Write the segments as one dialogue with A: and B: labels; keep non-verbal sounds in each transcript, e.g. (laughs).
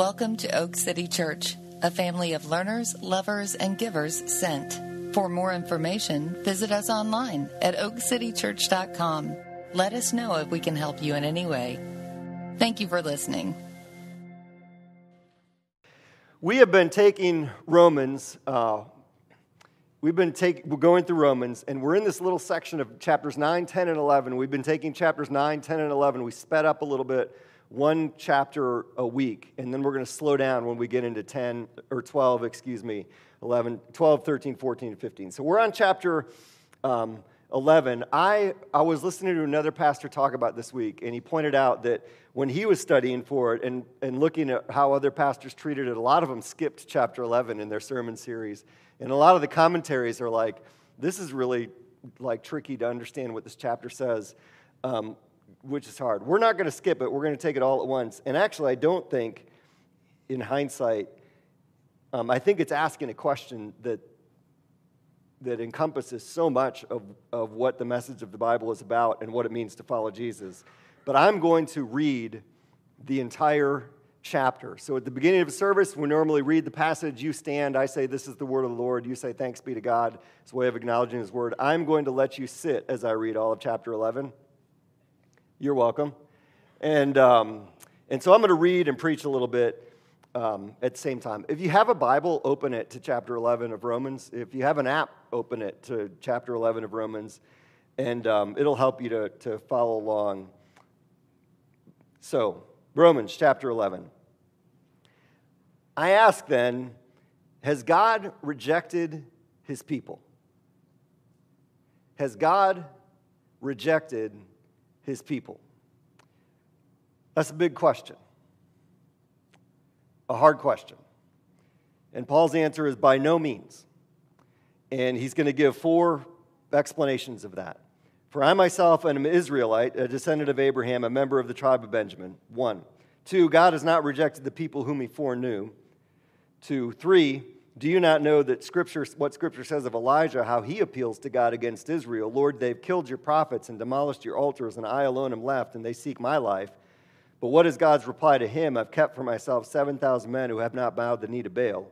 A: Welcome to Oak City Church, a family of learners, lovers, and givers sent. For more information, visit us online at oakcitychurch.com. Let us know if we can help you in any way. Thank you for listening.
B: We have been taking Romans. Uh, we've been take, we're going through Romans, and we're in this little section of chapters 9, 10, and 11. We've been taking chapters 9, 10, and 11. We sped up a little bit, one chapter a week, and then we're going to slow down when we get into 10 or 12, excuse me, 11, 12, 13, 14, and 15. So we're on chapter um, 11. I, I was listening to another pastor talk about this week, and he pointed out that when he was studying for it and, and looking at how other pastors treated it, a lot of them skipped chapter 11 in their sermon series. And a lot of the commentaries are like, this is really like tricky to understand what this chapter says, um, which is hard. We're not going to skip it. We're going to take it all at once. And actually, I don't think, in hindsight, um, I think it's asking a question that that encompasses so much of, of what the message of the Bible is about and what it means to follow Jesus. But I'm going to read the entire chapter. So at the beginning of a service, we normally read the passage. You stand, I say, This is the word of the Lord. You say, Thanks be to God. It's a way of acknowledging his word. I'm going to let you sit as I read all of chapter 11. You're welcome. And, um, and so I'm going to read and preach a little bit um, at the same time. If you have a Bible, open it to chapter 11 of Romans. If you have an app, open it to chapter 11 of Romans, and um, it'll help you to, to follow along. So, Romans chapter 11. I ask then, has God rejected his people? Has God rejected his people? That's a big question a hard question. And Paul's answer is by no means. And he's going to give four explanations of that. For I myself am an Israelite, a descendant of Abraham, a member of the tribe of Benjamin. One. Two, God has not rejected the people whom he foreknew. Two. Three, do you not know that scripture, what Scripture says of Elijah, how he appeals to God against Israel? Lord, they've killed your prophets and demolished your altars, and I alone am left, and they seek my life. But what is God's reply to him? I've kept for myself 7,000 men who have not bowed the knee to Baal.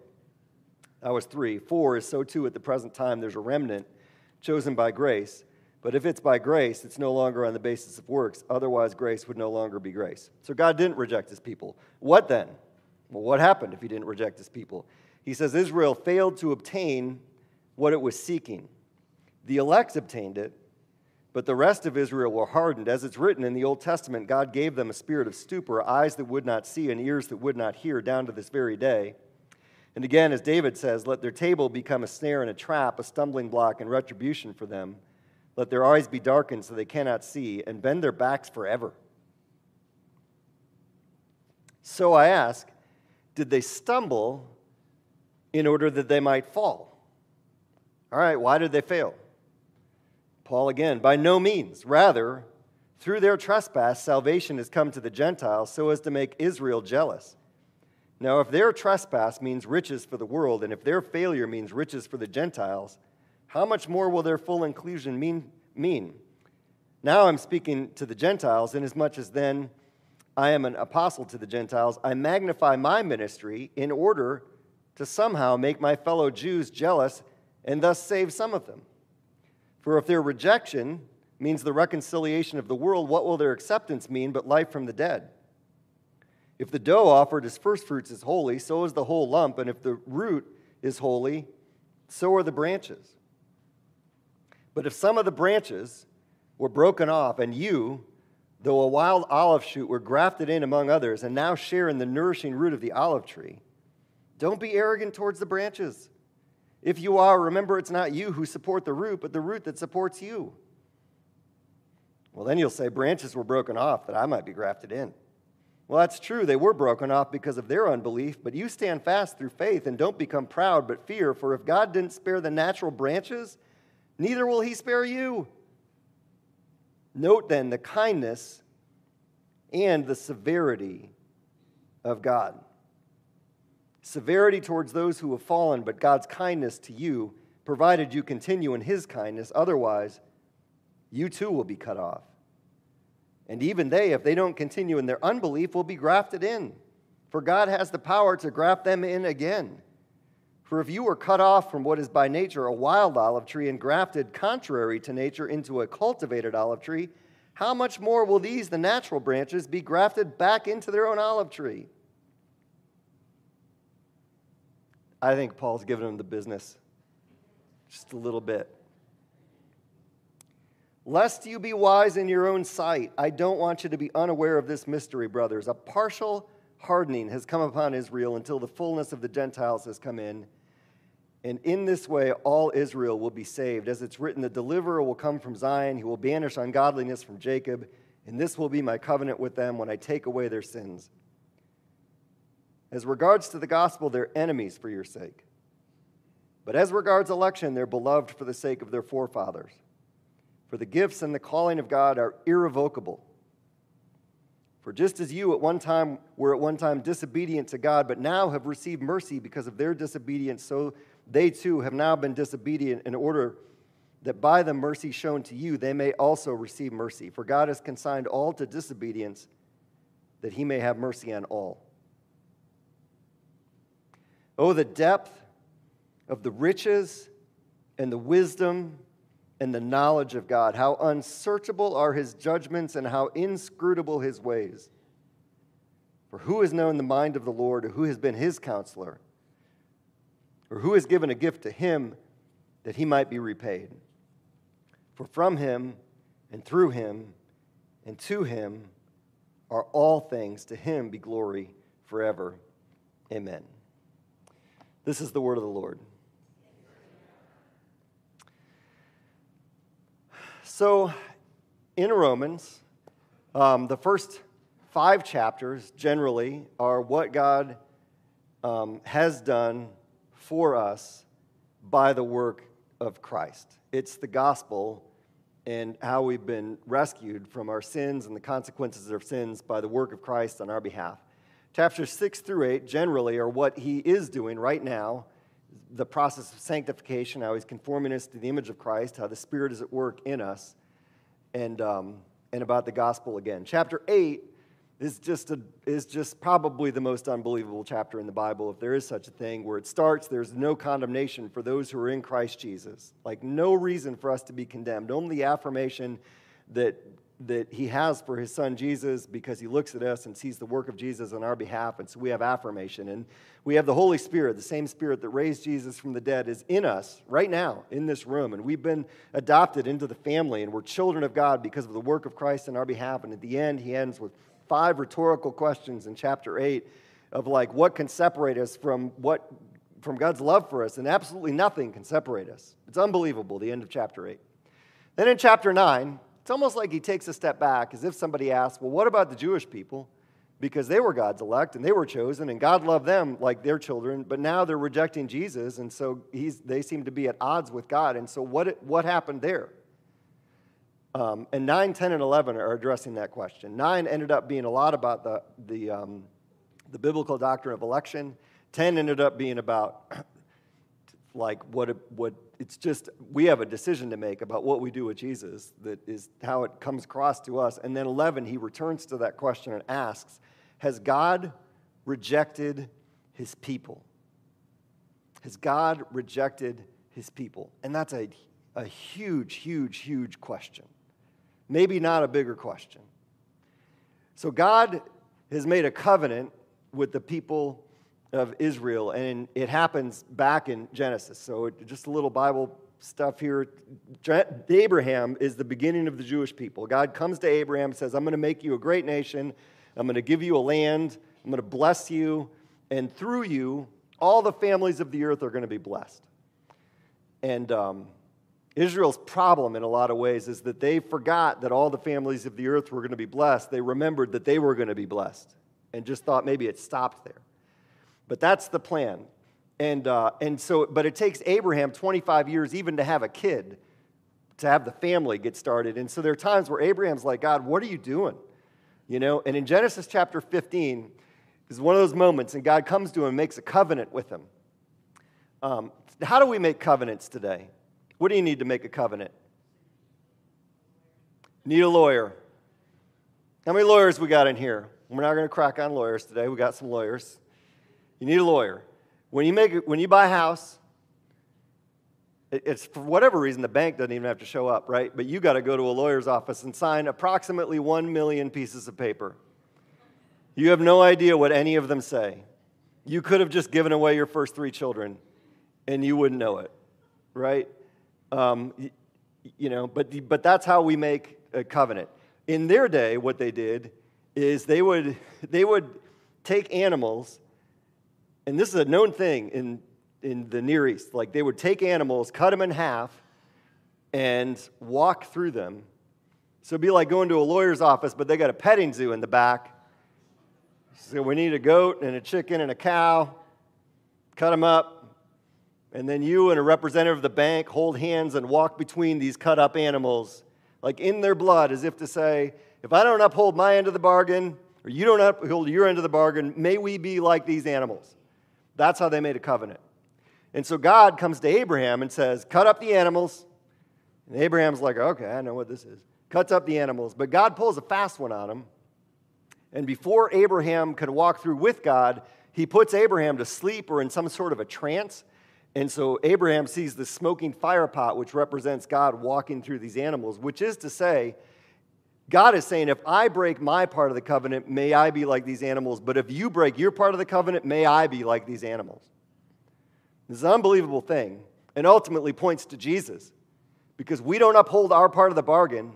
B: That was three. Four is so too at the present time there's a remnant chosen by grace. But if it's by grace, it's no longer on the basis of works. Otherwise, grace would no longer be grace. So God didn't reject his people. What then? Well, what happened if he didn't reject his people? He says Israel failed to obtain what it was seeking. The elect obtained it, but the rest of Israel were hardened. As it's written in the Old Testament, God gave them a spirit of stupor, eyes that would not see, and ears that would not hear, down to this very day. And again, as David says, let their table become a snare and a trap, a stumbling block and retribution for them. Let their eyes be darkened so they cannot see, and bend their backs forever. So I ask, did they stumble in order that they might fall? All right, why did they fail? Paul again, by no means. Rather, through their trespass, salvation has come to the Gentiles so as to make Israel jealous. Now, if their trespass means riches for the world, and if their failure means riches for the Gentiles, how much more will their full inclusion mean? mean? Now I'm speaking to the Gentiles, inasmuch as then I am an apostle to the Gentiles. I magnify my ministry in order to somehow make my fellow Jews jealous and thus save some of them. For if their rejection means the reconciliation of the world, what will their acceptance mean but life from the dead? If the dough offered as firstfruits is holy, so is the whole lump, and if the root is holy, so are the branches. But if some of the branches were broken off, and you, though a wild olive shoot, were grafted in among others, and now share in the nourishing root of the olive tree, don't be arrogant towards the branches. If you are, remember it's not you who support the root, but the root that supports you. Well, then you'll say, branches were broken off that I might be grafted in. Well, that's true. They were broken off because of their unbelief, but you stand fast through faith and don't become proud, but fear. For if God didn't spare the natural branches, neither will he spare you. Note then the kindness and the severity of God. Severity towards those who have fallen, but God's kindness to you, provided you continue in his kindness. Otherwise, you too will be cut off. And even they, if they don't continue in their unbelief, will be grafted in. for God has the power to graft them in again. For if you were cut off from what is by nature a wild olive tree and grafted contrary to nature into a cultivated olive tree, how much more will these, the natural branches, be grafted back into their own olive tree? I think Paul's giving them the business just a little bit. Lest you be wise in your own sight, I don't want you to be unaware of this mystery, brothers. A partial hardening has come upon Israel until the fullness of the Gentiles has come in. And in this way, all Israel will be saved. As it's written, the deliverer will come from Zion. He will banish ungodliness from Jacob. And this will be my covenant with them when I take away their sins. As regards to the gospel, they're enemies for your sake. But as regards election, they're beloved for the sake of their forefathers. For the gifts and the calling of God are irrevocable. For just as you at one time were at one time disobedient to God, but now have received mercy because of their disobedience, so they too have now been disobedient in order that by the mercy shown to you they may also receive mercy. For God has consigned all to disobedience that he may have mercy on all. Oh, the depth of the riches and the wisdom and the knowledge of God. How unsearchable are his judgments and how inscrutable his ways. For who has known the mind of the Lord, or who has been his counselor? Or who has given a gift to him that he might be repaid? For from him and through him and to him are all things. To him be glory forever. Amen. This is the word of the Lord. So, in Romans, um, the first five chapters generally are what God um, has done for us by the work of Christ. It's the gospel and how we've been rescued from our sins and the consequences of our sins by the work of Christ on our behalf. Chapters 6 through 8 generally are what he is doing right now the process of sanctification, how he's conforming us to the image of Christ, how the Spirit is at work in us, and, um, and about the gospel again. Chapter 8 is just, a, is just probably the most unbelievable chapter in the Bible, if there is such a thing, where it starts there's no condemnation for those who are in Christ Jesus. Like, no reason for us to be condemned, only affirmation that that he has for his son Jesus because he looks at us and sees the work of Jesus on our behalf. And so we have affirmation. And we have the Holy Spirit, the same Spirit that raised Jesus from the dead, is in us right now in this room. And we've been adopted into the family and we're children of God because of the work of Christ on our behalf. And at the end, he ends with five rhetorical questions in chapter 8 of like what can separate us from what from God's love for us and absolutely nothing can separate us. It's unbelievable the end of chapter 8. Then in chapter 9, it's almost like he takes a step back as if somebody asks, Well, what about the Jewish people? Because they were God's elect and they were chosen, and God loved them like their children, but now they're rejecting Jesus, and so he's, they seem to be at odds with God. And so, what, what happened there? Um, and 9, 10, and 11 are addressing that question. 9 ended up being a lot about the, the, um, the biblical doctrine of election, 10 ended up being about (clears throat) like what, what it's just we have a decision to make about what we do with jesus that is how it comes across to us. And then 11 he returns to that question and asks has god rejected his people? Has god rejected his people? And that's a, a huge huge huge question. Maybe not a bigger question. So god has made a covenant with the people of Israel, and it happens back in Genesis. So, just a little Bible stuff here. Abraham is the beginning of the Jewish people. God comes to Abraham says, I'm going to make you a great nation, I'm going to give you a land, I'm going to bless you, and through you, all the families of the earth are going to be blessed. And um, Israel's problem in a lot of ways is that they forgot that all the families of the earth were going to be blessed. They remembered that they were going to be blessed and just thought maybe it stopped there. But that's the plan. And, uh, and so, but it takes Abraham 25 years even to have a kid, to have the family get started. And so there are times where Abraham's like, God, what are you doing? You know, and in Genesis chapter 15 is one of those moments, and God comes to him and makes a covenant with him. Um, how do we make covenants today? What do you need to make a covenant? Need a lawyer. How many lawyers we got in here? We're not going to crack on lawyers today. We got some lawyers. You need a lawyer. When you, make, when you buy a house, it's for whatever reason the bank doesn't even have to show up, right? But you got to go to a lawyer's office and sign approximately 1 million pieces of paper. You have no idea what any of them say. You could have just given away your first three children and you wouldn't know it, right? Um, you know, but, but that's how we make a covenant. In their day, what they did is they would, (laughs) they would take animals, and this is a known thing in in the Near East. Like they would take animals, cut them in half, and walk through them. So it'd be like going to a lawyer's office, but they got a petting zoo in the back. So we need a goat and a chicken and a cow. Cut them up. And then you and a representative of the bank hold hands and walk between these cut up animals, like in their blood, as if to say, if I don't uphold my end of the bargain, or you don't uphold your end of the bargain, may we be like these animals. That's how they made a covenant. And so God comes to Abraham and says, Cut up the animals. And Abraham's like, Okay, I know what this is. Cuts up the animals. But God pulls a fast one on him. And before Abraham could walk through with God, he puts Abraham to sleep or in some sort of a trance. And so Abraham sees the smoking fire pot, which represents God walking through these animals, which is to say, God is saying, if I break my part of the covenant, may I be like these animals. But if you break your part of the covenant, may I be like these animals. This is an unbelievable thing and ultimately points to Jesus because we don't uphold our part of the bargain,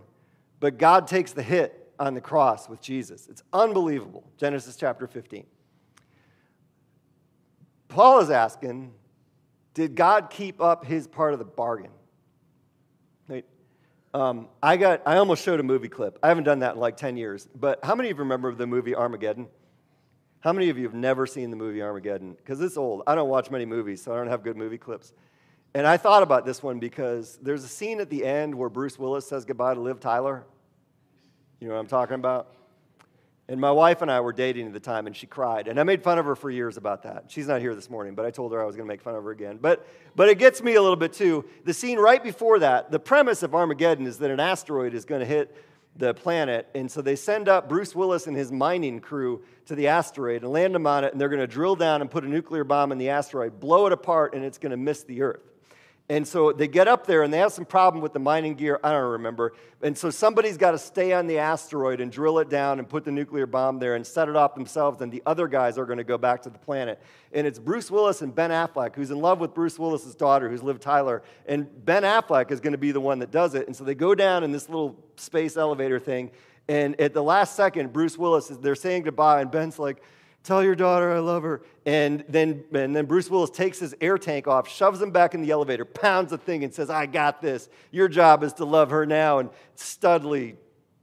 B: but God takes the hit on the cross with Jesus. It's unbelievable. Genesis chapter 15. Paul is asking, did God keep up his part of the bargain? Um, I, got, I almost showed a movie clip. I haven't done that in like 10 years, but how many of you remember the movie Armageddon? How many of you have never seen the movie Armageddon? Because it's old. I don't watch many movies, so I don't have good movie clips. And I thought about this one because there's a scene at the end where Bruce Willis says goodbye to Liv Tyler. You know what I'm talking about? And my wife and I were dating at the time, and she cried. And I made fun of her for years about that. She's not here this morning, but I told her I was going to make fun of her again. But, but it gets me a little bit too. The scene right before that, the premise of Armageddon is that an asteroid is going to hit the planet. And so they send up Bruce Willis and his mining crew to the asteroid and land them on it, and they're going to drill down and put a nuclear bomb in the asteroid, blow it apart, and it's going to miss the Earth. And so they get up there and they have some problem with the mining gear. I don't remember. And so somebody's got to stay on the asteroid and drill it down and put the nuclear bomb there and set it off themselves. And the other guys are going to go back to the planet. And it's Bruce Willis and Ben Affleck, who's in love with Bruce Willis's daughter, who's Liv Tyler. And Ben Affleck is going to be the one that does it. And so they go down in this little space elevator thing. And at the last second, Bruce Willis is they're saying goodbye, and Ben's like, Tell your daughter I love her. And then, and then Bruce Willis takes his air tank off, shoves him back in the elevator, pounds the thing, and says, I got this. Your job is to love her now. And Studley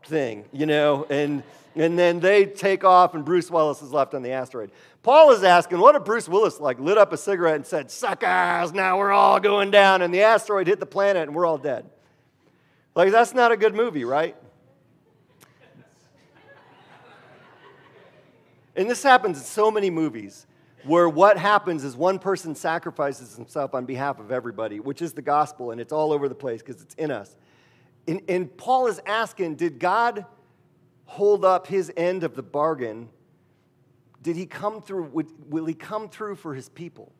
B: thing, you know, and, and then they take off, and Bruce Willis is left on the asteroid. Paul is asking, what if Bruce Willis like lit up a cigarette and said, Suckers, now we're all going down, and the asteroid hit the planet and we're all dead? Like, that's not a good movie, right? And this happens in so many movies where what happens is one person sacrifices himself on behalf of everybody, which is the gospel, and it's all over the place because it's in us. And, and, Paul is asking Did God hold up his end of the bargain? Did he come through? Will he come through for his people?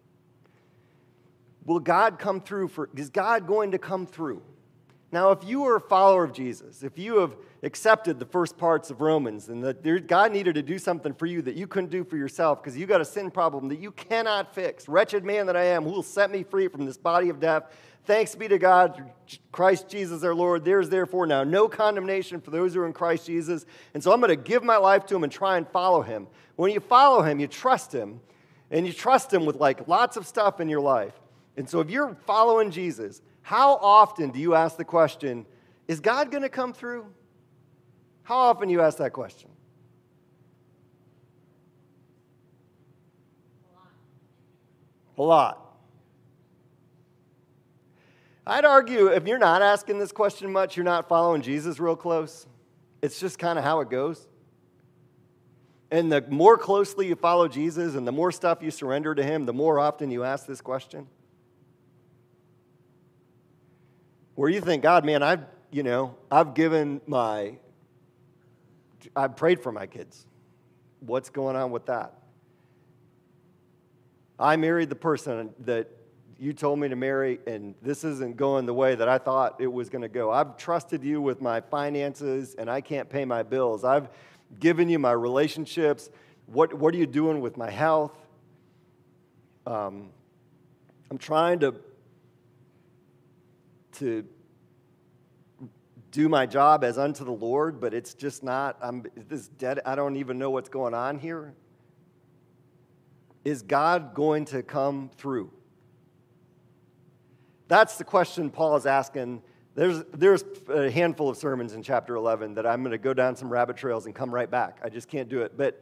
B: Will God come through for, is God going to come through? Now, if you are a follower of Jesus, if you have accepted the first parts of Romans and that God needed to do something for you that you couldn't do for yourself because you got a sin problem that you cannot fix, wretched man that I am, who will set me free from this body of death? Thanks be to God, Christ Jesus our Lord. There's therefore now no condemnation for those who are in Christ Jesus. And so I'm going to give my life to him and try and follow him. When you follow him, you trust him, and you trust him with like lots of stuff in your life. And so if you're following Jesus, how often do you ask the question, is God going to come through? How often do you ask that question? A lot. A lot. I'd argue if you're not asking this question much, you're not following Jesus real close. It's just kind of how it goes. And the more closely you follow Jesus and the more stuff you surrender to Him, the more often you ask this question. where you think, God, man, I've, you know, I've given my, I've prayed for my kids. What's going on with that? I married the person that you told me to marry, and this isn't going the way that I thought it was going to go. I've trusted you with my finances, and I can't pay my bills. I've given you my relationships. What, what are you doing with my health? Um, I'm trying to, to do my job as unto the Lord, but it's just not, I'm this dead, I don't even know what's going on here. Is God going to come through? That's the question Paul is asking. There's, there's a handful of sermons in chapter 11 that I'm going to go down some rabbit trails and come right back. I just can't do it. But,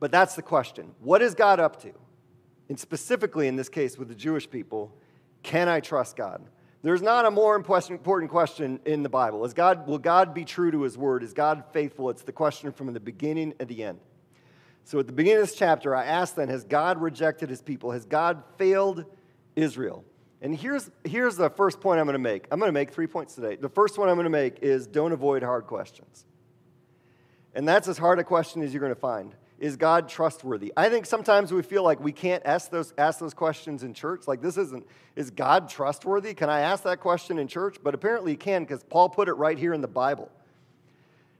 B: but that's the question. What is God up to? And specifically in this case with the Jewish people, can I trust God? There's not a more important question in the Bible. Is God, will God be true to his word? Is God faithful? It's the question from the beginning and the end. So at the beginning of this chapter, I asked then, has God rejected his people? Has God failed Israel? And here's, here's the first point I'm going to make. I'm going to make three points today. The first one I'm going to make is don't avoid hard questions. And that's as hard a question as you're going to find. Is God trustworthy? I think sometimes we feel like we can't ask those, ask those questions in church. Like, this isn't, is God trustworthy? Can I ask that question in church? But apparently you can because Paul put it right here in the Bible.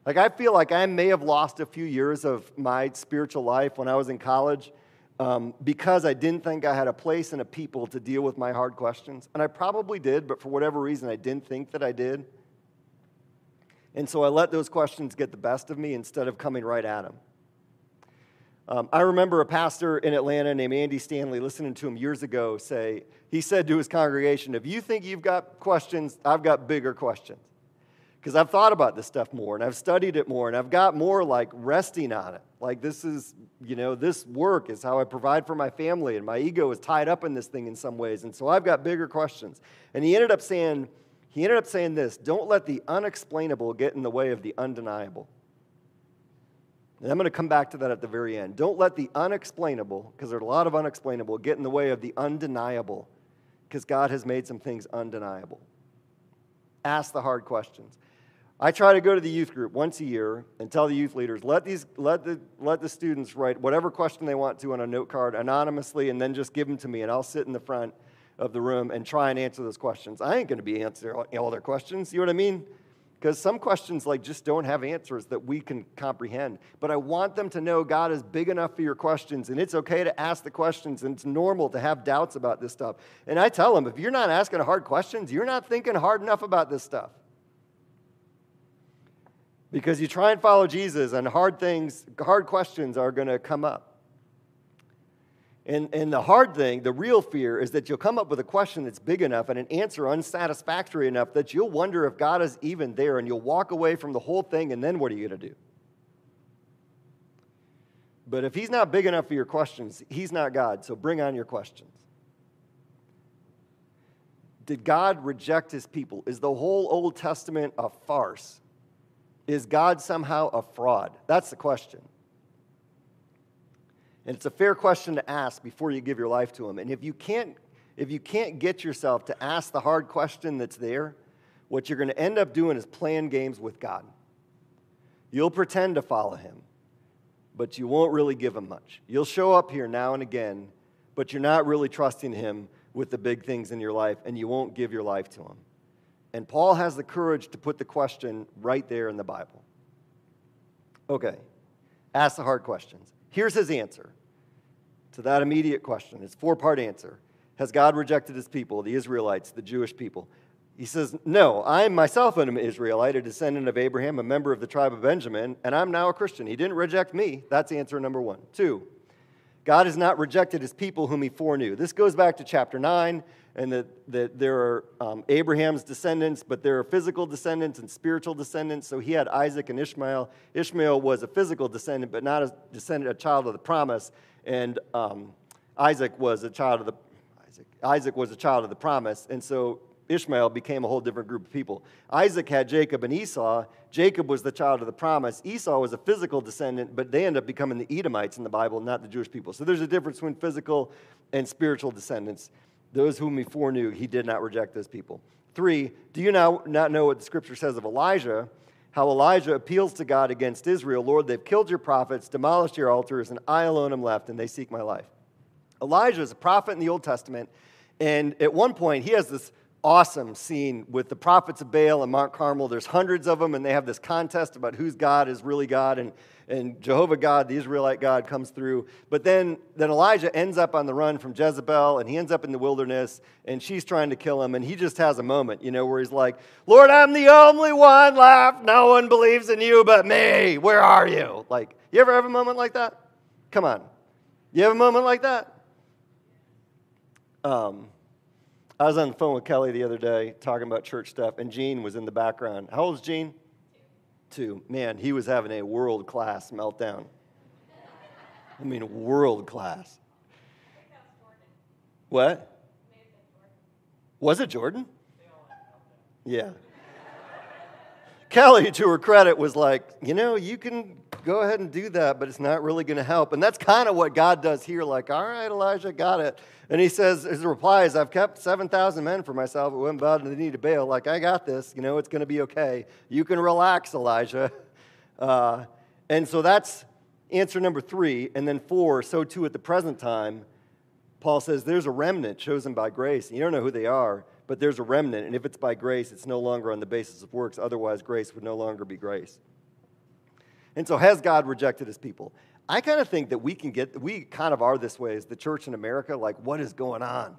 B: Like, I feel like I may have lost a few years of my spiritual life when I was in college um, because I didn't think I had a place and a people to deal with my hard questions. And I probably did, but for whatever reason, I didn't think that I did. And so I let those questions get the best of me instead of coming right at them. Um, I remember a pastor in Atlanta named Andy Stanley, listening to him years ago, say, he said to his congregation, If you think you've got questions, I've got bigger questions because I've thought about this stuff more and I've studied it more and I've got more like resting on it. Like, this is, you know, this work is how I provide for my family and my ego is tied up in this thing in some ways. And so I've got bigger questions. And he ended up saying, he ended up saying this don't let the unexplainable get in the way of the undeniable. And I'm going to come back to that at the very end. Don't let the unexplainable, because there's a lot of unexplainable, get in the way of the undeniable, because God has made some things undeniable. Ask the hard questions. I try to go to the youth group once a year and tell the youth leaders, let, these, let, the, let the students write whatever question they want to on a note card anonymously and then just give them to me, and I'll sit in the front of the room and try and answer those questions. I ain't going to be answering all their questions. You know what I mean? Because some questions like just don't have answers that we can comprehend. But I want them to know God is big enough for your questions, and it's okay to ask the questions, and it's normal to have doubts about this stuff. And I tell them, if you're not asking hard questions, you're not thinking hard enough about this stuff. Because you try and follow Jesus, and hard things, hard questions are going to come up. And, and the hard thing, the real fear, is that you'll come up with a question that's big enough and an answer unsatisfactory enough that you'll wonder if God is even there and you'll walk away from the whole thing, and then what are you going to do? But if He's not big enough for your questions, He's not God, so bring on your questions. Did God reject His people? Is the whole Old Testament a farce? Is God somehow a fraud? That's the question. And it's a fair question to ask before you give your life to Him. And if you can't, if you can't get yourself to ask the hard question that's there, what you're going to end up doing is playing games with God. You'll pretend to follow Him, but you won't really give Him much. You'll show up here now and again, but you're not really trusting Him with the big things in your life, and you won't give your life to Him. And Paul has the courage to put the question right there in the Bible. Okay, ask the hard questions. Here's his answer to that immediate question. It's four part answer. Has God rejected his people, the Israelites, the Jewish people? He says, No, I myself am an Israelite, a descendant of Abraham, a member of the tribe of Benjamin, and I'm now a Christian. He didn't reject me. That's answer number one. Two, God has not rejected his people whom he foreknew. This goes back to chapter 9, and that, that there are um, Abraham's descendants, but there are physical descendants and spiritual descendants. So he had Isaac and Ishmael. Ishmael was a physical descendant, but not a descendant, a child of the promise and um, Isaac was a child of the Isaac, Isaac was a child of the promise, and so Ishmael became a whole different group of people. Isaac had Jacob and Esau. Jacob was the child of the promise. Esau was a physical descendant, but they end up becoming the Edomites in the Bible, not the Jewish people. So there's a difference between physical and spiritual descendants. Those whom he foreknew, he did not reject those people. Three, do you now not know what the scripture says of Elijah? how Elijah appeals to God against Israel Lord, they've killed your prophets, demolished your altars, and I alone am left, and they seek my life. Elijah is a prophet in the Old Testament, and at one point he has this awesome scene with the prophets of Baal and Mount Carmel. There's hundreds of them, and they have this contest about whose God is really God. And, and Jehovah God, the Israelite God, comes through. But then, then Elijah ends up on the run from Jezebel, and he ends up in the wilderness, and she's trying to kill him. And he just has a moment, you know, where he's like, Lord, I'm the only one left. No one believes in you but me. Where are you? Like, you ever have a moment like that? Come on. You have a moment like that? Um, I was on the phone with Kelly the other day talking about church stuff, and Gene was in the background. How old is Gene? Two. Man, he was having a world class meltdown. I mean, world class. What? Was it Jordan? Yeah. Kelly, to her credit, was like, you know, you can go ahead and do that, but it's not really going to help. And that's kind of what God does here. Like, all right, Elijah, got it. And he says, his reply is, I've kept 7,000 men for myself who went about the need of Baal. Like, I got this. You know, it's going to be okay. You can relax, Elijah. (laughs) Uh, and so that's answer number three. And then four, so too at the present time, Paul says, there's a remnant chosen by grace. And you don't know who they are, but there's a remnant. And if it's by grace, it's no longer on the basis of works. Otherwise, grace would no longer be grace. And so, has God rejected his people? I kind of think that we can get, we kind of are this way as the church in America. Like, what is going on?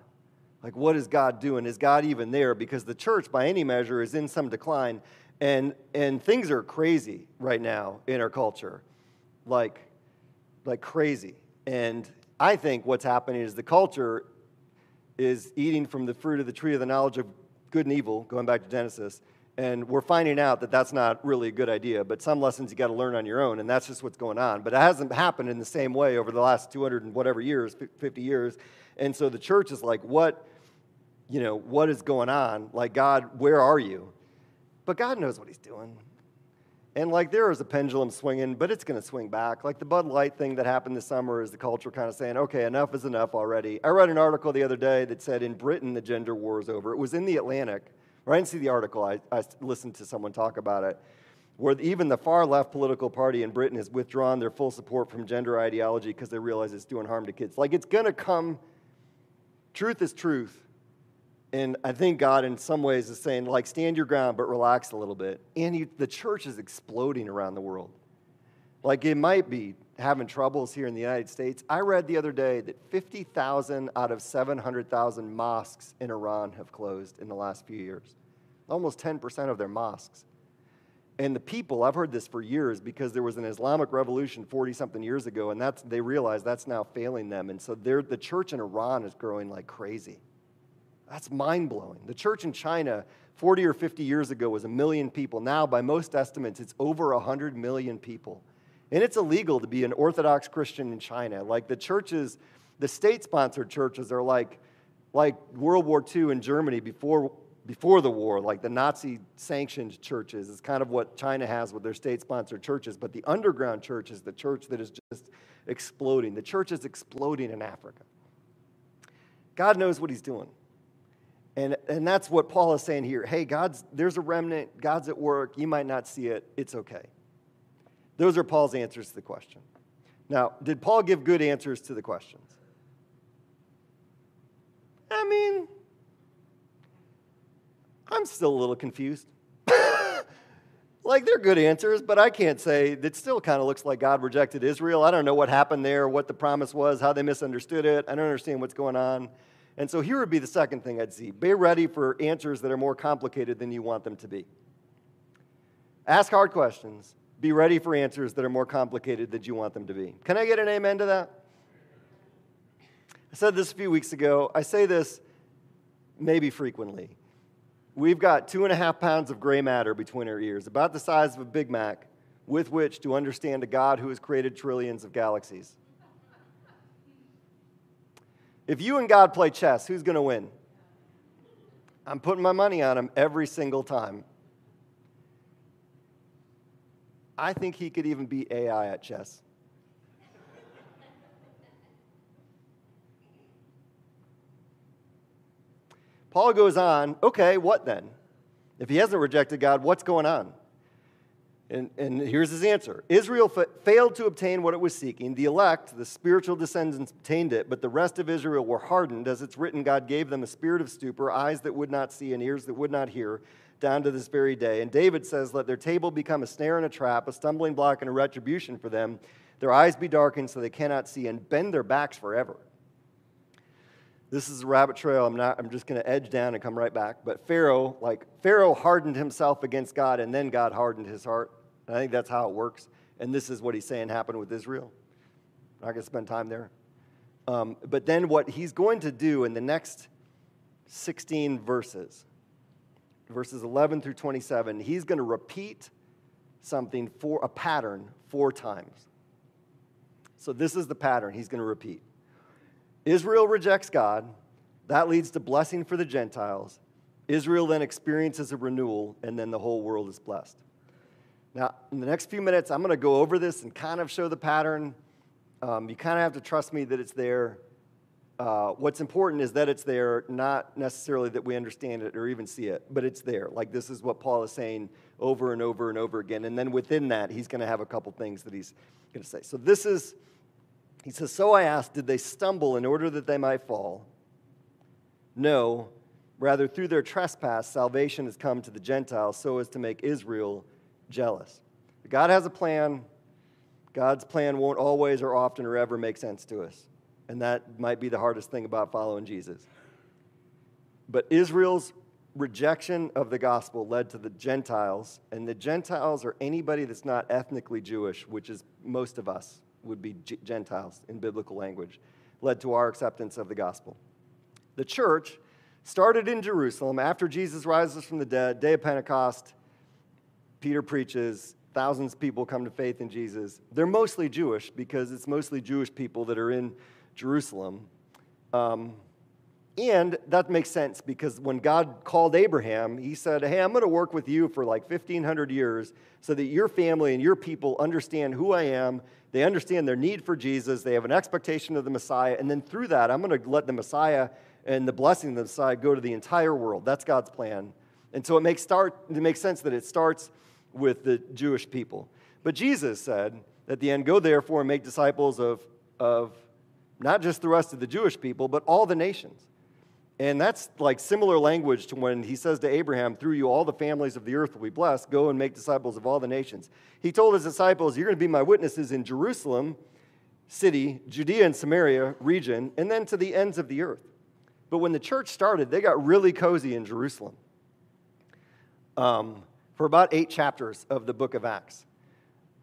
B: Like, what is God doing? Is God even there? Because the church, by any measure, is in some decline. And, and things are crazy right now in our culture. Like, like crazy. And I think what's happening is the culture is eating from the fruit of the tree of the knowledge of good and evil, going back to Genesis, and we're finding out that that's not really a good idea, but some lessons you got to learn on your own, and that's just what's going on. But it hasn't happened in the same way over the last 200 and whatever years, 50 years. And so the church is like, what, you know, what is going on? Like, God, where are you? But God knows what He's doing. And like, there is a pendulum swinging, but it's going to swing back. Like the Bud Light thing that happened this summer is the culture kind of saying, okay, enough is enough already. I read an article the other day that said in Britain the gender war is over. It was in the Atlantic or I didn't see the article, I, I listened to someone talk about it, where even the far left political party in Britain has withdrawn their full support from gender ideology because they realize it's doing harm to kids. Like it's going to come, truth is truth. And I think God, in some ways, is saying, like, stand your ground, but relax a little bit. And he, the church is exploding around the world. Like, it might be having troubles here in the United States. I read the other day that 50,000 out of 700,000 mosques in Iran have closed in the last few years. Almost 10% of their mosques. And the people, I've heard this for years because there was an Islamic revolution 40 something years ago, and that's, they realized that's now failing them. And so the church in Iran is growing like crazy. That's mind blowing. The church in China 40 or 50 years ago was a million people. Now, by most estimates, it's over 100 million people. And it's illegal to be an Orthodox Christian in China. Like the churches, the state sponsored churches are like, like World War II in Germany before, before the war, like the Nazi sanctioned churches. It's kind of what China has with their state sponsored churches. But the underground church is the church that is just exploding. The church is exploding in Africa. God knows what he's doing. And, and that's what Paul is saying here. Hey, God's, there's a remnant. God's at work. You might not see it. It's okay. Those are Paul's answers to the question. Now, did Paul give good answers to the questions? I mean, I'm still a little confused. (laughs) like, they're good answers, but I can't say. That it still kind of looks like God rejected Israel. I don't know what happened there, what the promise was, how they misunderstood it. I don't understand what's going on. And so here would be the second thing I'd see be ready for answers that are more complicated than you want them to be. Ask hard questions, be ready for answers that are more complicated than you want them to be. Can I get an amen to that? I said this a few weeks ago. I say this maybe frequently. We've got two and a half pounds of gray matter between our ears, about the size of a Big Mac, with which to understand a God who has created trillions of galaxies. If you and God play chess, who's going to win? I'm putting my money on him every single time. I think he could even beat AI at chess. Paul goes on, okay, what then? If he hasn't rejected God, what's going on? And, and here's his answer Israel fa- failed to obtain what it was seeking. The elect, the spiritual descendants, obtained it, but the rest of Israel were hardened. As it's written, God gave them a spirit of stupor, eyes that would not see, and ears that would not hear, down to this very day. And David says, Let their table become a snare and a trap, a stumbling block and a retribution for them. Their eyes be darkened so they cannot see, and bend their backs forever. This is a rabbit trail. I'm not. I'm just going to edge down and come right back. But Pharaoh, like Pharaoh, hardened himself against God, and then God hardened his heart. And I think that's how it works. And this is what he's saying happened with Israel. I'm not going to spend time there. Um, but then what he's going to do in the next 16 verses, verses 11 through 27, he's going to repeat something for a pattern four times. So this is the pattern he's going to repeat. Israel rejects God. That leads to blessing for the Gentiles. Israel then experiences a renewal, and then the whole world is blessed. Now, in the next few minutes, I'm going to go over this and kind of show the pattern. Um, you kind of have to trust me that it's there. Uh, what's important is that it's there, not necessarily that we understand it or even see it, but it's there. Like this is what Paul is saying over and over and over again. And then within that, he's going to have a couple things that he's going to say. So this is, he says, So I asked, did they stumble in order that they might fall? No, rather, through their trespass, salvation has come to the Gentiles so as to make Israel jealous. God has a plan. God's plan won't always or often or ever make sense to us. And that might be the hardest thing about following Jesus. But Israel's rejection of the gospel led to the Gentiles, and the Gentiles are anybody that's not ethnically Jewish, which is most of us would be Gentiles in biblical language, led to our acceptance of the gospel. The church started in Jerusalem after Jesus rises from the dead, day of Pentecost, Peter preaches, thousands of people come to faith in Jesus. They're mostly Jewish because it's mostly Jewish people that are in Jerusalem. Um, and that makes sense because when God called Abraham, he said, Hey, I'm going to work with you for like 1,500 years so that your family and your people understand who I am. They understand their need for Jesus. They have an expectation of the Messiah. And then through that, I'm going to let the Messiah and the blessing of the Messiah go to the entire world. That's God's plan. And so it makes, start, it makes sense that it starts with the Jewish people. But Jesus said at the end, Go therefore and make disciples of, of not just the rest of the Jewish people, but all the nations. And that's like similar language to when he says to Abraham, Through you, all the families of the earth will be blessed. Go and make disciples of all the nations. He told his disciples, You're going to be my witnesses in Jerusalem, city, Judea and Samaria region, and then to the ends of the earth. But when the church started, they got really cozy in Jerusalem. Um, for about eight chapters of the book of Acts.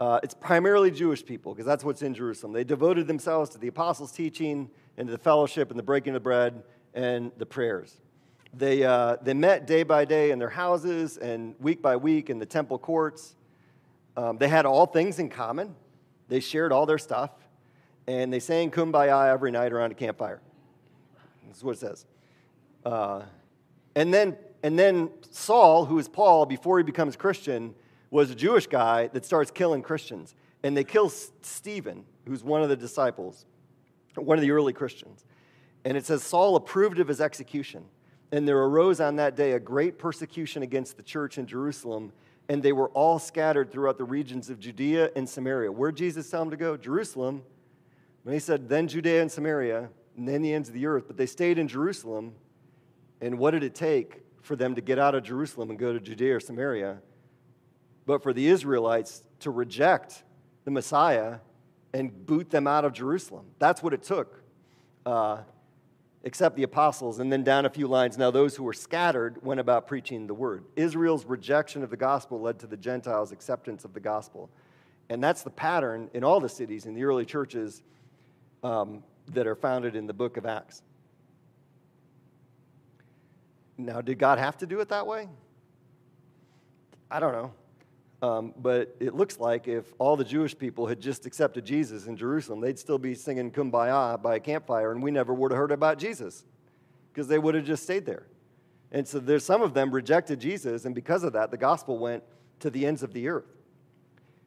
B: Uh, it's primarily Jewish people because that's what's in Jerusalem. They devoted themselves to the apostles' teaching and to the fellowship and the breaking of bread and the prayers. They, uh, they met day by day in their houses and week by week in the temple courts. Um, they had all things in common. They shared all their stuff. And they sang kumbaya every night around a campfire. That's what it says. Uh, and then and then Saul, who is Paul before he becomes Christian, was a Jewish guy that starts killing Christians. And they kill Stephen, who's one of the disciples, one of the early Christians. And it says Saul approved of his execution. And there arose on that day a great persecution against the church in Jerusalem, and they were all scattered throughout the regions of Judea and Samaria. Where Jesus tell them to go? Jerusalem. When he said, then Judea and Samaria, and then the ends of the earth. But they stayed in Jerusalem. And what did it take? for them to get out of Jerusalem and go to Judea or Samaria, but for the Israelites to reject the Messiah and boot them out of Jerusalem. That's what it took, uh, except the apostles. And then down a few lines now, those who were scattered went about preaching the word. Israel's rejection of the gospel led to the Gentiles' acceptance of the gospel. And that's the pattern in all the cities in the early churches um, that are founded in the book of Acts. Now, did God have to do it that way? I don't know. Um, but it looks like if all the Jewish people had just accepted Jesus in Jerusalem, they'd still be singing Kumbaya by a campfire, and we never would have heard about Jesus because they would have just stayed there. And so there's some of them rejected Jesus, and because of that, the gospel went to the ends of the earth.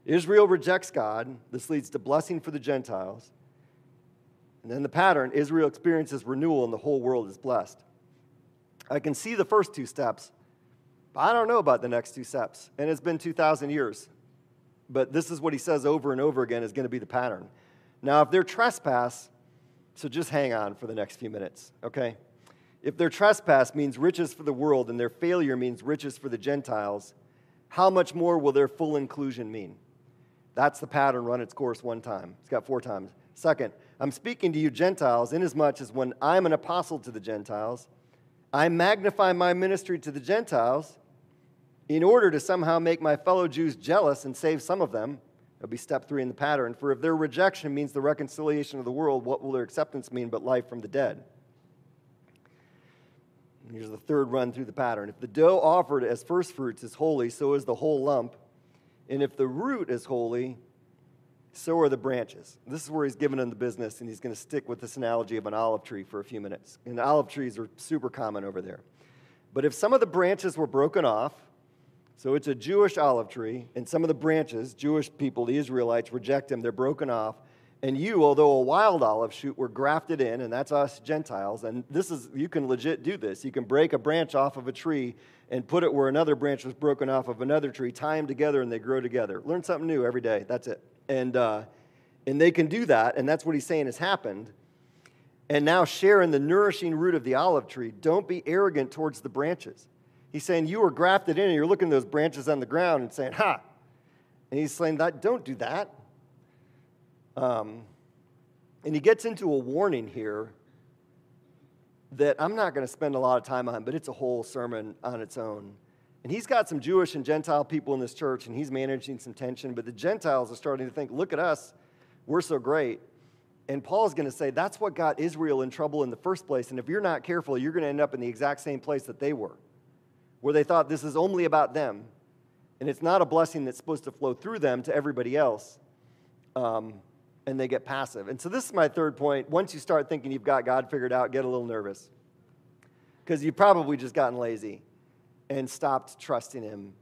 B: Israel rejects God. This leads to blessing for the Gentiles. And then the pattern Israel experiences renewal, and the whole world is blessed. I can see the first two steps, I don't know about the next two steps. And it's been 2,000 years but this is what he says over and over again is going to be the pattern. Now, if their trespass, so just hang on for the next few minutes, okay? If their trespass means riches for the world and their failure means riches for the Gentiles, how much more will their full inclusion mean? That's the pattern run its course one time. It's got four times. Second, I'm speaking to you Gentiles, inasmuch as when I'm an apostle to the Gentiles, I magnify my ministry to the Gentiles in order to somehow make my fellow Jews jealous and save some of them. That'll be step three in the pattern. For if their rejection means the reconciliation of the world, what will their acceptance mean but life from the dead? Here's the third run through the pattern. If the dough offered as first fruits is holy, so is the whole lump. And if the root is holy, so are the branches. This is where he's given them the business, and he's going to stick with this analogy of an olive tree for a few minutes. And olive trees are super common over there. But if some of the branches were broken off, so it's a Jewish olive tree, and some of the branches, Jewish people, the Israelites, reject them, they're broken off. And you, although a wild olive shoot, were grafted in, and that's us Gentiles. And this is, you can legit do this. You can break a branch off of a tree and put it where another branch was broken off of another tree, tie them together, and they grow together. Learn something new every day. That's it. And, uh, and they can do that, and that's what he's saying has happened. And now share in the nourishing root of the olive tree. Don't be arrogant towards the branches. He's saying, You were grafted in, and you're looking at those branches on the ground and saying, Ha! And he's saying, that, Don't do that. Um, and he gets into a warning here that I'm not going to spend a lot of time on, but it's a whole sermon on its own. And he's got some Jewish and Gentile people in this church, and he's managing some tension, but the Gentiles are starting to think, look at us, we're so great. And Paul's going to say that's what got Israel in trouble in the first place. And if you're not careful, you're going to end up in the exact same place that they were where they thought this is only about them, and it's not a blessing that's supposed to flow through them to everybody else, um, and they get passive. And so, this is my third point. Once you start thinking you've got God figured out, get a little nervous because you've probably just gotten lazy and stopped trusting Him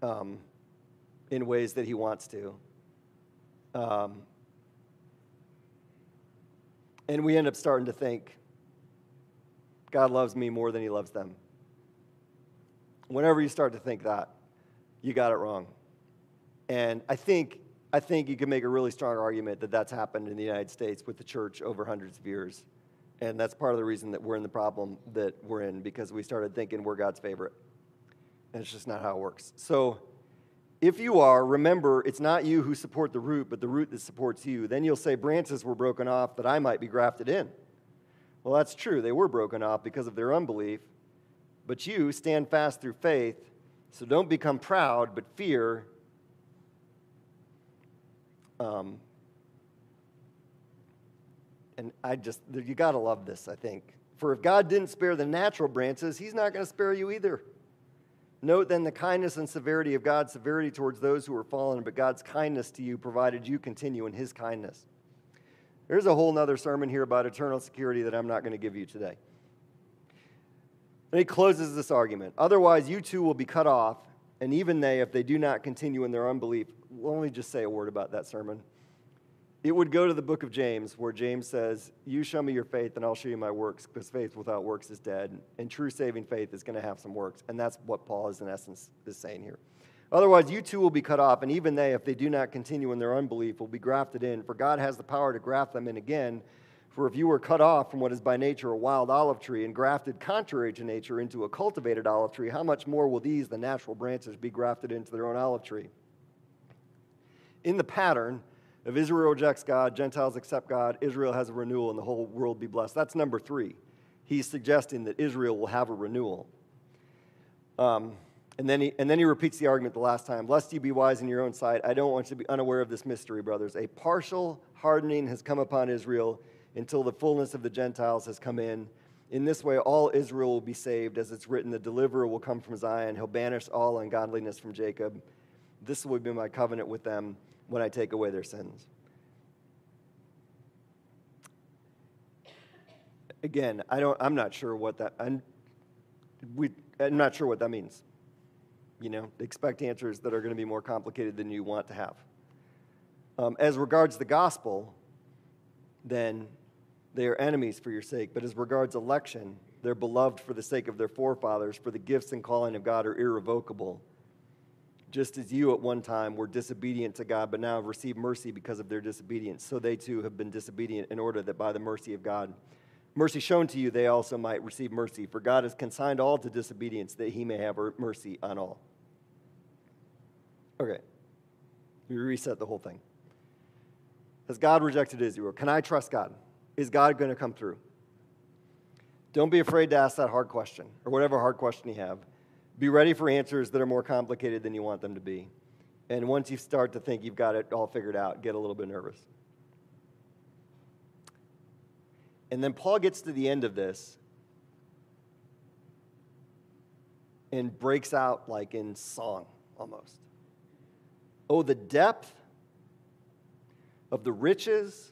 B: um, in ways that He wants to. Um, and we end up starting to think, God loves me more than He loves them whenever you start to think that, you got it wrong. And I think, I think you can make a really strong argument that that's happened in the United States with the church over hundreds of years. And that's part of the reason that we're in the problem that we're in because we started thinking we're God's favorite. And it's just not how it works. So, if you are, remember it's not you who support the root, but the root that supports you. Then you'll say, Branches were broken off that I might be grafted in. Well, that's true. They were broken off because of their unbelief. But you stand fast through faith, so don't become proud, but fear. Um, and I just, you got to love this, I think. For if God didn't spare the natural branches, He's not going to spare you either. Note then the kindness and severity of God's severity towards those who are fallen, but God's kindness to you provided you continue in His kindness. There's a whole other sermon here about eternal security that I'm not going to give you today. And he closes this argument. Otherwise, you too will be cut off, and even they, if they do not continue in their unbelief. Let me just say a word about that sermon. It would go to the book of James, where James says, You show me your faith, and I'll show you my works, because faith without works is dead. And true saving faith is going to have some works. And that's what Paul is, in essence, is saying here. Otherwise, you too will be cut off, and even they, if they do not continue in their unbelief, will be grafted in. For God has the power to graft them in again for if you were cut off from what is by nature a wild olive tree and grafted contrary to nature into a cultivated olive tree, how much more will these, the natural branches, be grafted into their own olive tree? In the pattern of Israel rejects God, Gentiles accept God, Israel has a renewal, and the whole world be blessed. That's number three. He's suggesting that Israel will have a renewal. Um, and then, he, and then he repeats the argument the last time Lest you be wise in your own sight, I don't want you to be unaware of this mystery, brothers. A partial hardening has come upon Israel until the fullness of the Gentiles has come in. In this way, all Israel will be saved, as it's written, the deliverer will come from Zion. He'll banish all ungodliness from Jacob. This will be my covenant with them when I take away their sins. Again, I don't, I'm not sure what that, I'm, we, I'm not sure what that means. You know, expect answers that are going to be more complicated than you want to have. Um, as regards the gospel, then they are enemies for your sake, but as regards election, they're beloved for the sake of their forefathers, for the gifts and calling of God are irrevocable. just as you at one time were disobedient to God, but now have received mercy because of their disobedience. So they too have been disobedient in order that by the mercy of God, mercy shown to you, they also might receive mercy. For God has consigned all to disobedience that he may have er, mercy on all. Okay, we reset the whole thing. Has God rejected Israel? Can I trust God? Is God going to come through? Don't be afraid to ask that hard question or whatever hard question you have. Be ready for answers that are more complicated than you want them to be. And once you start to think you've got it all figured out, get a little bit nervous. And then Paul gets to the end of this and breaks out like in song almost. Oh, the depth of the riches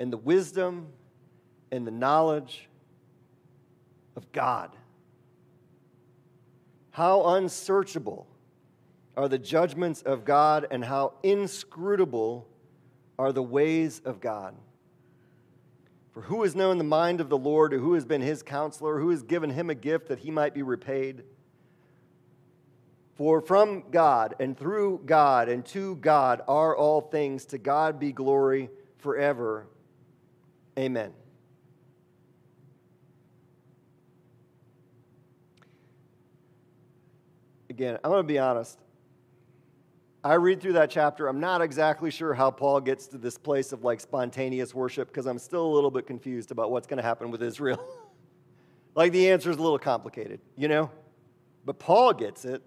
B: and the wisdom and the knowledge of God. How unsearchable are the judgments of God, and how inscrutable are the ways of God. For who has known the mind of the Lord, or who has been his counselor, who has given him a gift that he might be repaid? For from God and through God and to God are all things. To God be glory forever. Amen. again, I'm going to be honest. I read through that chapter. I'm not exactly sure how Paul gets to this place of like spontaneous worship because I'm still a little bit confused about what's going to happen with Israel. (laughs) like the answer is a little complicated, you know? But Paul gets it,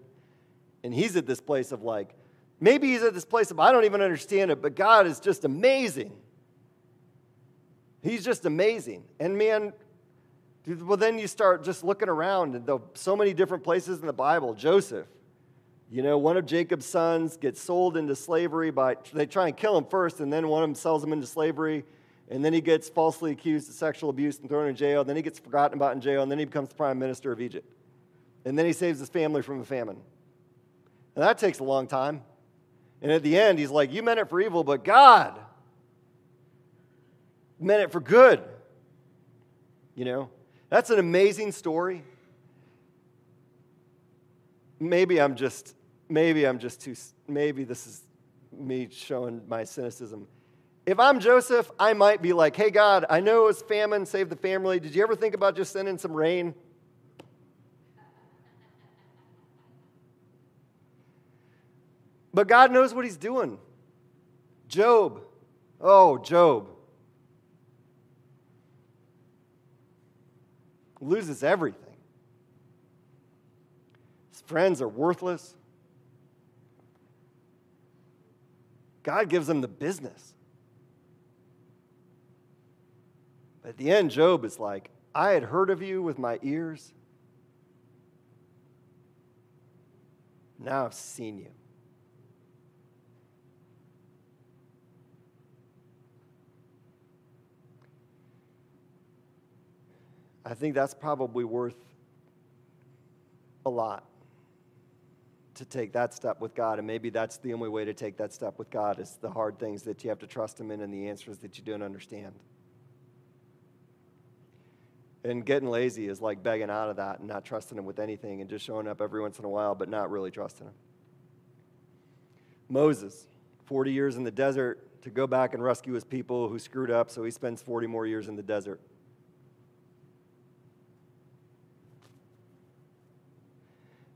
B: and he's at this place of like, maybe he's at this place of I don't even understand it, but God is just amazing. He's just amazing. And man, well, then you start just looking around, and so many different places in the Bible. Joseph, you know, one of Jacob's sons gets sold into slavery by, they try and kill him first, and then one of them sells him into slavery, and then he gets falsely accused of sexual abuse and thrown in jail, then he gets forgotten about in jail, and then he becomes the prime minister of Egypt. And then he saves his family from a famine. And that takes a long time. And at the end, he's like, You meant it for evil, but God meant it for good. You know? That's an amazing story. Maybe I'm just, maybe I'm just too, maybe this is me showing my cynicism. If I'm Joseph, I might be like, hey, God, I know it was famine, save the family. Did you ever think about just sending some rain? But God knows what he's doing. Job. Oh, Job. Loses everything. His friends are worthless. God gives him the business. But at the end, Job is like, I had heard of you with my ears. Now I've seen you. I think that's probably worth a lot to take that step with God. And maybe that's the only way to take that step with God is the hard things that you have to trust Him in and the answers that you don't understand. And getting lazy is like begging out of that and not trusting Him with anything and just showing up every once in a while, but not really trusting Him. Moses, 40 years in the desert to go back and rescue his people who screwed up, so he spends 40 more years in the desert.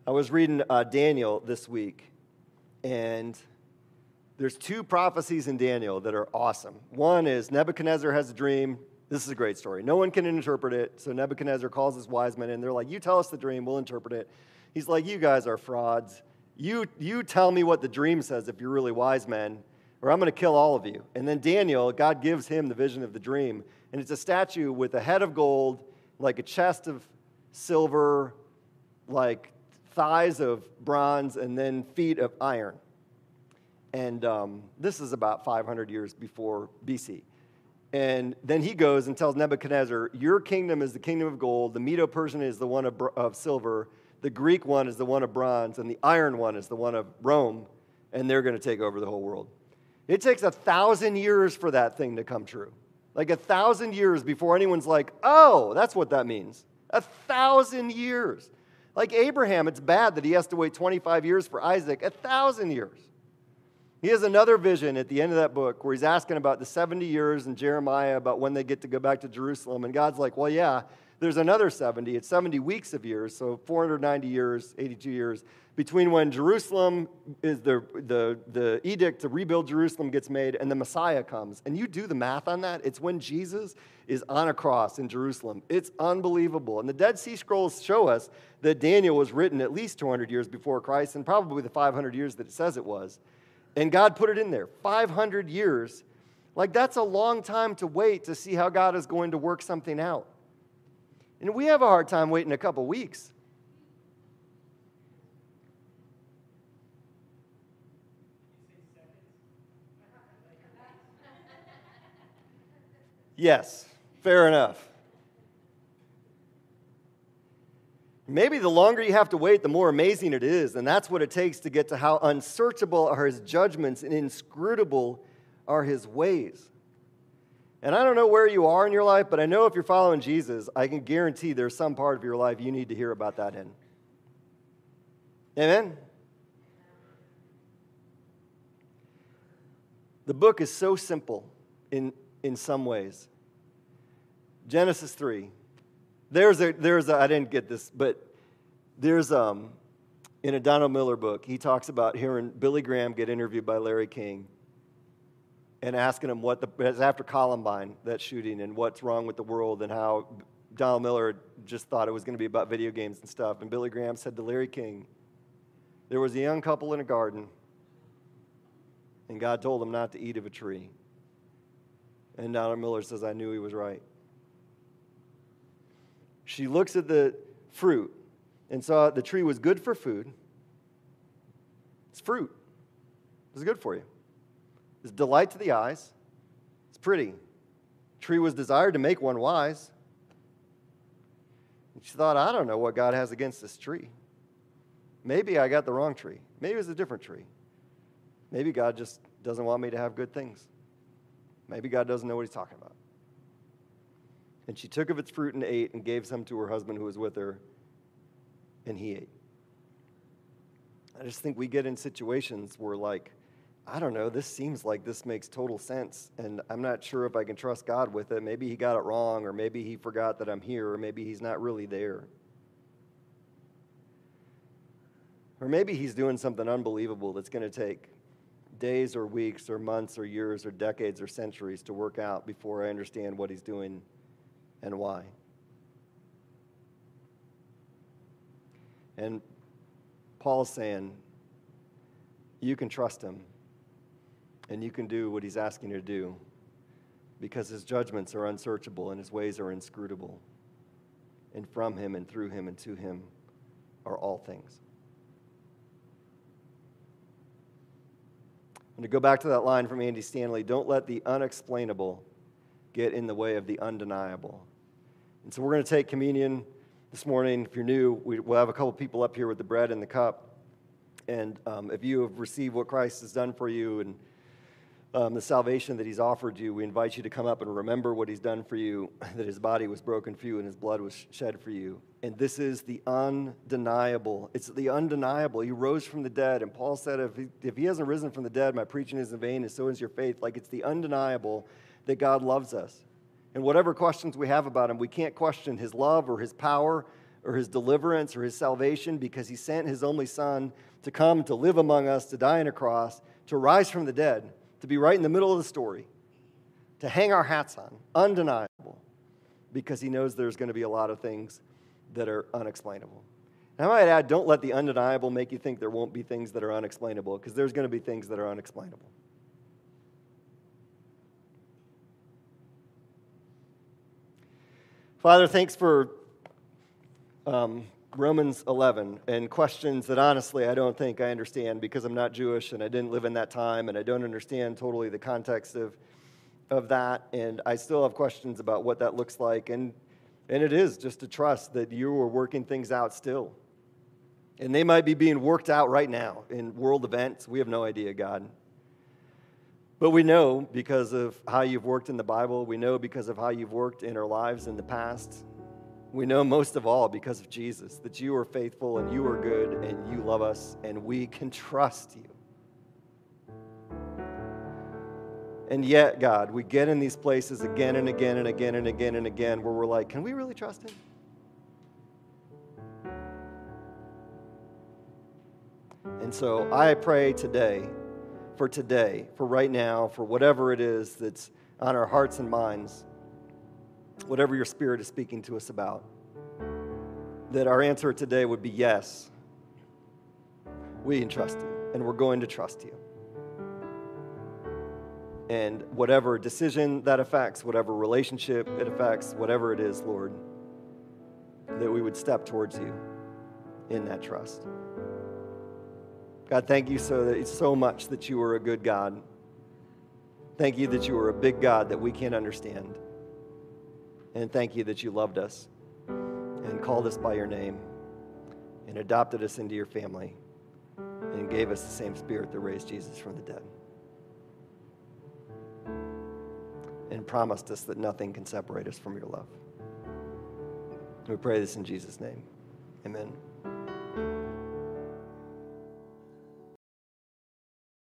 B: I was reading uh, Daniel this week, and there's two prophecies in Daniel that are awesome. One is Nebuchadnezzar has a dream. This is a great story. No one can interpret it, so Nebuchadnezzar calls his wise men, and they're like, You tell us the dream, we'll interpret it. He's like, You guys are frauds. You, you tell me what the dream says if you're really wise men, or I'm going to kill all of you. And then Daniel, God gives him the vision of the dream, and it's a statue with a head of gold, like a chest of silver, like thighs of bronze, and then feet of iron. And um, this is about 500 years before BC. And then he goes and tells Nebuchadnezzar, Your kingdom is the kingdom of gold, the Medo Persian is the one of, of silver, the Greek one is the one of bronze, and the iron one is the one of Rome, and they're going to take over the whole world. It takes a thousand years for that thing to come true. Like a thousand years before anyone's like, oh, that's what that means. A thousand years. Like Abraham, it's bad that he has to wait 25 years for Isaac, a thousand years. He has another vision at the end of that book where he's asking about the 70 years in Jeremiah about when they get to go back to Jerusalem. And God's like, well, yeah, there's another 70. It's 70 weeks of years, so 490 years, 82 years between when Jerusalem is the, the, the edict to rebuild Jerusalem gets made and the Messiah comes. And you do the math on that, it's when Jesus is on a cross in Jerusalem. It's unbelievable. And the Dead Sea Scrolls show us that Daniel was written at least 200 years before Christ and probably the 500 years that it says it was. And God put it in there 500 years. Like, that's a long time to wait to see how God is going to work something out. And we have a hard time waiting a couple weeks. Yes, fair enough. Maybe the longer you have to wait, the more amazing it is. And that's what it takes to get to how unsearchable are his judgments and inscrutable are his ways. And I don't know where you are in your life, but I know if you're following Jesus, I can guarantee there's some part of your life you need to hear about that in. Amen? The book is so simple in in some ways. Genesis 3. There's a, there's a, I didn't get this, but there's, um, in a Donald Miller book, he talks about hearing Billy Graham get interviewed by Larry King and asking him what the, after Columbine, that shooting, and what's wrong with the world and how Donald Miller just thought it was going to be about video games and stuff. And Billy Graham said to Larry King, there was a young couple in a garden, and God told them not to eat of a tree. And Donald Miller says, I knew he was right. She looks at the fruit and saw the tree was good for food. It's fruit. It's good for you. It's delight to the eyes. It's pretty. tree was desired to make one wise. And she thought, I don't know what God has against this tree. Maybe I got the wrong tree. Maybe it's a different tree. Maybe God just doesn't want me to have good things. Maybe God doesn't know what he's talking about. And she took of its fruit and ate and gave some to her husband who was with her, and he ate. I just think we get in situations where, like, I don't know, this seems like this makes total sense, and I'm not sure if I can trust God with it. Maybe he got it wrong, or maybe he forgot that I'm here, or maybe he's not really there. Or maybe he's doing something unbelievable that's going to take days or weeks or months or years or decades or centuries to work out before I understand what he's doing and why. And Paul's saying, you can trust him and you can do what he's asking you to do because his judgments are unsearchable and his ways are inscrutable. And from him and through him and to him are all things. And to go back to that line from Andy Stanley don't let the unexplainable get in the way of the undeniable. And so we're going to take communion this morning. If you're new, we'll have a couple people up here with the bread and the cup. And um, if you have received what Christ has done for you and um, the salvation that he's offered you, we invite you to come up and remember what he's done for you, (laughs) that his body was broken for you and his blood was shed for you. And this is the undeniable. It's the undeniable. He rose from the dead. And Paul said, if he, if he hasn't risen from the dead, my preaching is in vain, and so is your faith. Like it's the undeniable that God loves us. And whatever questions we have about him, we can't question his love or his power or his deliverance or his salvation because he sent his only son to come to live among us, to die on a cross, to rise from the dead to be right in the middle of the story, to hang our hats on, undeniable, because he knows there's going to be a lot of things that are unexplainable. And I might add, don't let the undeniable make you think there won't be things that are unexplainable, because there's going to be things that are unexplainable. Father, thanks for um, Romans 11 and questions that honestly I don't think I understand because I'm not Jewish and I didn't live in that time and I don't understand totally the context of, of that. And I still have questions about what that looks like. And, and it is just to trust that you are working things out still. And they might be being worked out right now in world events. We have no idea, God. But we know because of how you've worked in the Bible, we know because of how you've worked in our lives in the past We know most of all because of Jesus that you are faithful and you are good and you love us and we can trust you. And yet, God, we get in these places again and again and again and again and again where we're like, can we really trust Him? And so I pray today, for today, for right now, for whatever it is that's on our hearts and minds, whatever your Spirit is speaking to us about, that our answer today would be yes. We entrust you, and we're going to trust you. And whatever decision that affects, whatever relationship it affects, whatever it is, Lord, that we would step towards you in that trust. God, thank you so, that, so much that you are a good God. Thank you that you are a big God that we can't understand. And thank you that you loved us and called us by your name and adopted us into your family and gave us the same spirit that raised Jesus from the dead. And promised us that nothing can separate us from your love. We pray this in Jesus' name. Amen.